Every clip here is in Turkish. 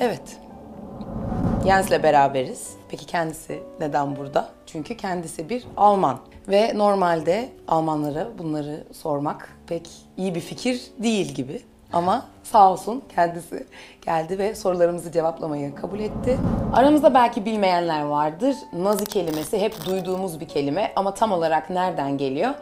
Evet. Jens'le beraberiz. Peki kendisi neden burada? Çünkü kendisi bir Alman. Ve normalde Almanlara bunları sormak pek iyi bir fikir değil gibi. Ama sağ olsun kendisi geldi ve sorularımızı cevaplamayı kabul etti. Aramızda belki bilmeyenler vardır. Nazi kelimesi hep duyduğumuz bir kelime ama tam olarak nereden geliyor?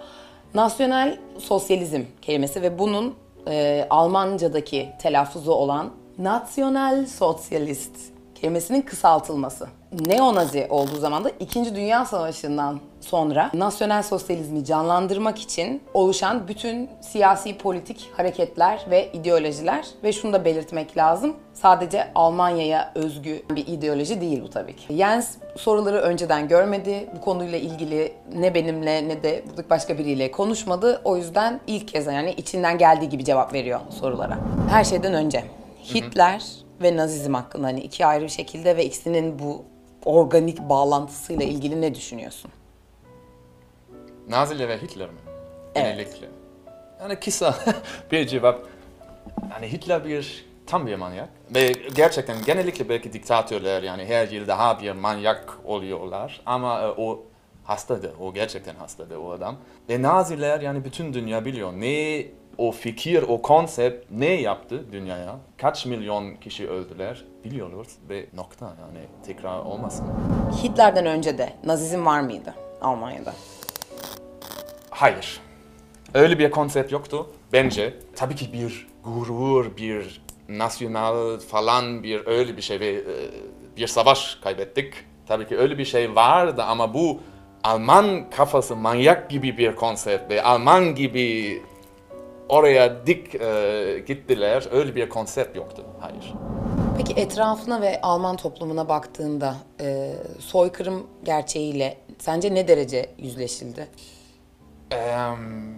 Nasyonel sosyalizm kelimesi ve bunun e, Almanca'daki telaffuzu olan Nasyonel Sosyalist kelimesinin kısaltılması. Neonazi olduğu zaman da 2. Dünya Savaşı'ndan sonra nasyonel sosyalizmi canlandırmak için oluşan bütün siyasi politik hareketler ve ideolojiler ve şunu da belirtmek lazım. Sadece Almanya'ya özgü bir ideoloji değil bu tabii ki. Jens soruları önceden görmedi. Bu konuyla ilgili ne benimle ne de başka biriyle konuşmadı. O yüzden ilk kez yani içinden geldiği gibi cevap veriyor sorulara. Her şeyden önce Hitler ve Nazizm hakkında hani iki ayrı bir şekilde ve ikisinin bu organik bağlantısıyla ilgili ne düşünüyorsun? Naziler ve Hitler mi? Evet. Genellikle. Yani kısa bir cevap. Yani Hitler bir tam bir manyak. Ve gerçekten genellikle belki diktatörler yani her yıl daha bir manyak oluyorlar. Ama e, o hastadı. O gerçekten hastadı o adam. Ve Naziler yani bütün dünya biliyor. Ne o fikir, o konsept ne yaptı dünyaya? Kaç milyon kişi öldüler biliyoruz ve nokta yani tekrar olmasın. Hitler'den önce de Nazizm var mıydı Almanya'da? Hayır. Öyle bir konsept yoktu bence. Tabii ki bir gurur, bir nasyonal falan bir öyle bir şey ve e, bir savaş kaybettik. Tabii ki öyle bir şey vardı ama bu Alman kafası manyak gibi bir konsept ve Alman gibi oraya dik e, gittiler. Öyle bir konsept yoktu. Hayır. Peki etrafına ve Alman toplumuna baktığında e, soykırım gerçeğiyle sence ne derece yüzleşildi? Em,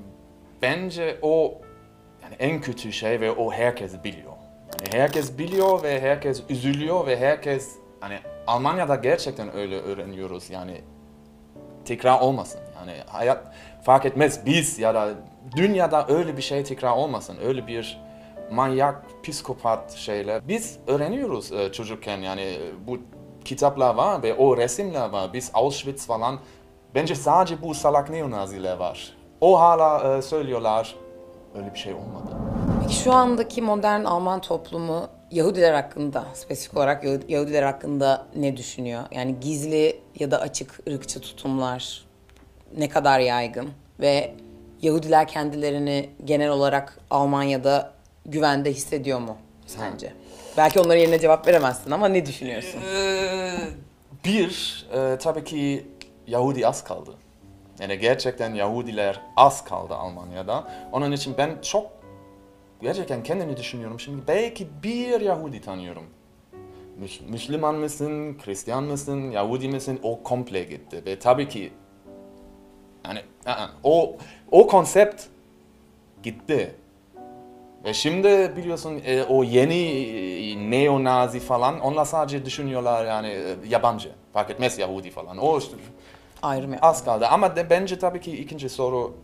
bence o yani en kötü şey ve o herkes biliyor. Yani herkes biliyor ve herkes üzülüyor ve herkes hani Almanya'da gerçekten öyle öğreniyoruz yani tekrar olmasın. Yani hayat fark etmez biz ya da dünyada öyle bir şey tekrar olmasın. Öyle bir manyak, psikopat şeyler. Biz öğreniyoruz e, çocukken yani e, bu kitaplar var ve o resimler var. Biz Auschwitz falan. Bence sadece bu salak neonaziler var. O hala e, söylüyorlar. Öyle bir şey olmadı. Peki şu andaki modern Alman toplumu Yahudiler hakkında, spesifik olarak Yahudi- Yahudiler hakkında ne düşünüyor? Yani gizli ya da açık ırkçı tutumlar ne kadar yaygın ve Yahudiler kendilerini genel olarak Almanya'da güvende hissediyor mu sence? Belki onların yerine cevap veremezsin ama ne düşünüyorsun? Ee, bir, e, tabii ki Yahudi az kaldı. Yani gerçekten Yahudiler az kaldı Almanya'da. Onun için ben çok gerçekten kendimi düşünüyorum. Şimdi belki bir Yahudi tanıyorum. Müs- Müslüman mısın, Hristiyan mısın, Yahudi misin? O komple gitti. Ve tabii ki yani o o konsept gitti. Ve şimdi biliyorsun e, o yeni e, neo-nazi falan onlar sadece düşünüyorlar yani e, yabancı. Fark etmez Yahudi falan. O işte Ayrım yap. az kaldı. Ama de, bence tabii ki ikinci soru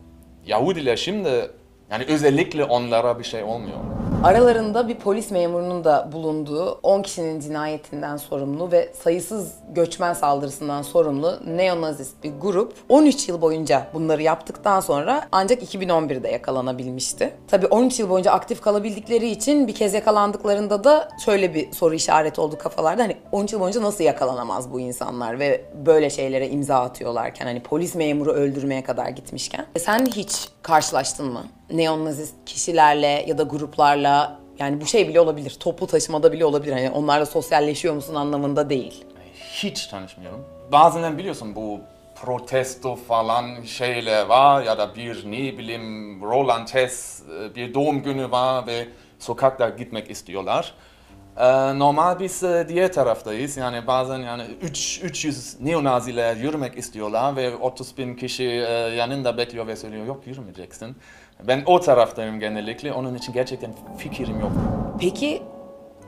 Yahudiler şimdi yani özellikle onlara bir şey olmuyor. Aralarında bir polis memurunun da bulunduğu 10 kişinin cinayetinden sorumlu ve sayısız göçmen saldırısından sorumlu neonazist bir grup 13 yıl boyunca bunları yaptıktan sonra ancak 2011'de yakalanabilmişti. Tabii 13 yıl boyunca aktif kalabildikleri için bir kez yakalandıklarında da şöyle bir soru işareti oldu kafalarda. Hani 13 yıl boyunca nasıl yakalanamaz bu insanlar ve böyle şeylere imza atıyorlarken hani polis memuru öldürmeye kadar gitmişken. E Sen hiç karşılaştın mı? Neonazist kişilerle ya da gruplarla yani bu şey bile olabilir. Toplu taşımada bile olabilir. Hani onlarla sosyalleşiyor musun anlamında değil. Hiç tanışmıyorum. Bazen biliyorsun bu protesto falan şeyler var ya da bir ne bileyim Roland Hess e, bir doğum günü var ve sokakta gitmek istiyorlar. Ee, normal biz e, diğer taraftayız yani bazen yani 3 300 neonaziler yürümek istiyorlar ve 30 bin kişi e, yanında bekliyor ve söylüyor yok yürümeyeceksin. Ben o taraftayım genellikle onun için gerçekten fikrim yok. Peki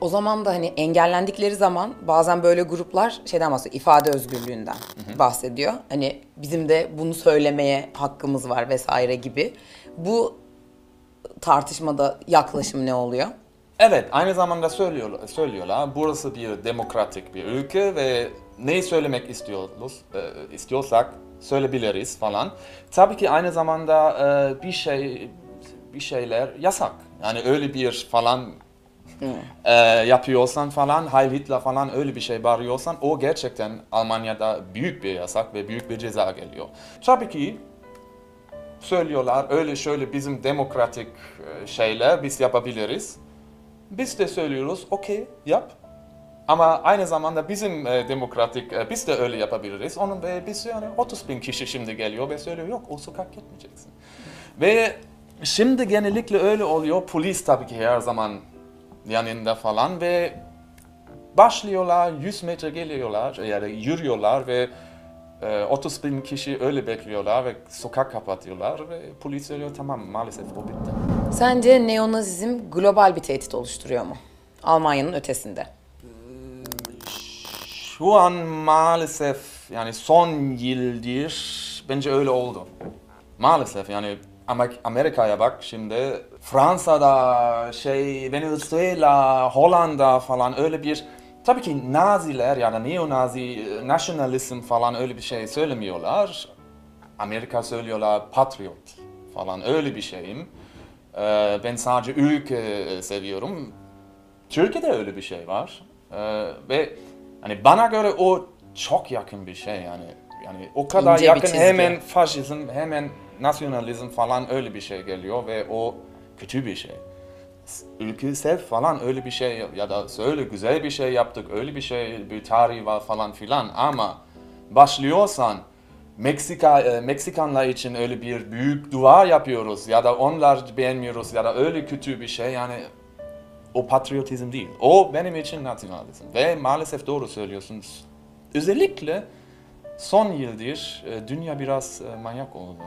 o zaman da hani engellendikleri zaman bazen böyle gruplar şeyden bahsediyor, ifade özgürlüğünden bahsediyor. Hani bizim de bunu söylemeye hakkımız var vesaire gibi. Bu tartışmada yaklaşım ne oluyor? Evet, aynı zamanda söylüyorlar, söylüyorlar. Burası bir demokratik bir ülke ve neyi söylemek istiyoruz, e, istiyorsak söyleyebiliriz falan. Tabii ki aynı zamanda e, bir şey bir şeyler yasak. Yani öyle bir falan e, yapıyorsan falan, Heil Hitler falan öyle bir şey bağırıyorsan o gerçekten Almanya'da büyük bir yasak ve büyük bir ceza geliyor. Tabii ki söylüyorlar öyle şöyle bizim demokratik şeyler biz yapabiliriz. Biz de söylüyoruz okey yap. Ama aynı zamanda bizim e, demokratik e, biz de öyle yapabiliriz. Onun ve biz yani 30 bin kişi şimdi geliyor ve söylüyor yok o sokak gitmeyeceksin. Ve şimdi genellikle öyle oluyor. Polis tabii ki her zaman yanında falan ve başlıyorlar 100 metre geliyorlar yani yürüyorlar ve e, 30 bin kişi öyle bekliyorlar ve sokak kapatıyorlar ve polis söylüyor tamam maalesef o bitti. Sence neonazizm global bir tehdit oluşturuyor mu? Almanya'nın ötesinde. Şu an maalesef yani son yıldır bence öyle oldu. Maalesef yani Amer- Amerika'ya bak şimdi Fransa'da şey Venezuela, Hollanda falan öyle bir tabii ki Naziler ya da neo-Nazi, nationalism falan öyle bir şey söylemiyorlar. Amerika söylüyorlar patriot falan öyle bir şeyim. Ee, ben sadece ülke seviyorum. Türkiye'de öyle bir şey var. Ee, ve hani bana göre o çok yakın bir şey yani. Yani o kadar İnce bir yakın çizgi. hemen faşizm, hemen nasyonalizm falan öyle bir şey geliyor ve o kötü bir şey. Ülkesel falan öyle bir şey ya da öyle güzel bir şey yaptık, öyle bir şey, bir tarih var falan filan ama başlıyorsan Meksika, e, Meksikanlar için öyle bir büyük duvar yapıyoruz ya da onlar beğenmiyoruz ya da öyle kötü bir şey yani o patriotizm değil. O benim için nasyonalizm. Ve maalesef doğru söylüyorsunuz. Özellikle son yıldır e, dünya biraz e, manyak oldu.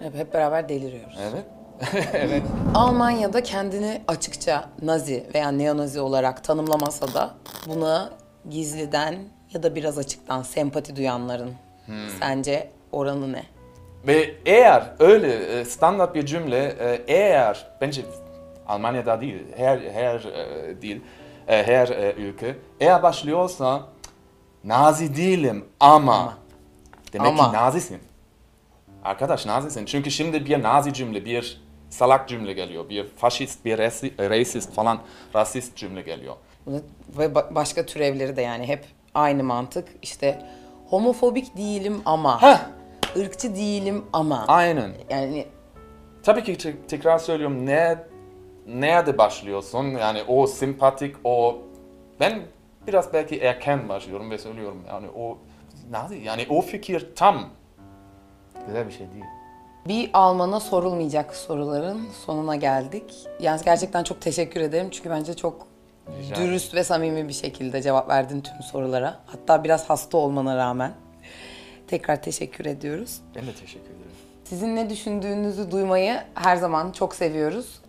Hep, hep beraber deliriyoruz. Evet. evet. Almanya'da kendini açıkça Nazi veya neonazi olarak tanımlamasa da buna gizliden ya da biraz açıktan sempati duyanların sence oranı ne? Ve eğer öyle e, standart bir cümle eğer bence Almanya'da değil her her e, değil e, her e, ülke eğer başlıyorsa Nazi değilim ama, demek Ama. ki Nazisin. Arkadaş Nazisin. Çünkü şimdi bir Nazi cümle, bir salak cümle geliyor. Bir faşist, bir rasi- racist falan rasist cümle geliyor. Ve ba- başka türevleri de yani hep aynı mantık. İşte homofobik değilim ama, Heh. ırkçı değilim ama. Aynen. Yani Tabii ki te- tekrar söylüyorum ne nerede başlıyorsun yani o sempatik o ben biraz belki erken başlıyorum ve söylüyorum yani o Nazi yani o fikir tam güzel bir şey değil. bir Alman'a sorulmayacak soruların sonuna geldik. Yani gerçekten çok teşekkür ederim çünkü bence çok Rica dürüst ve samimi bir şekilde cevap verdin tüm sorulara. Hatta biraz hasta olmana rağmen. Tekrar teşekkür ediyoruz. Ben de teşekkür ederim. Sizin ne düşündüğünüzü duymayı her zaman çok seviyoruz.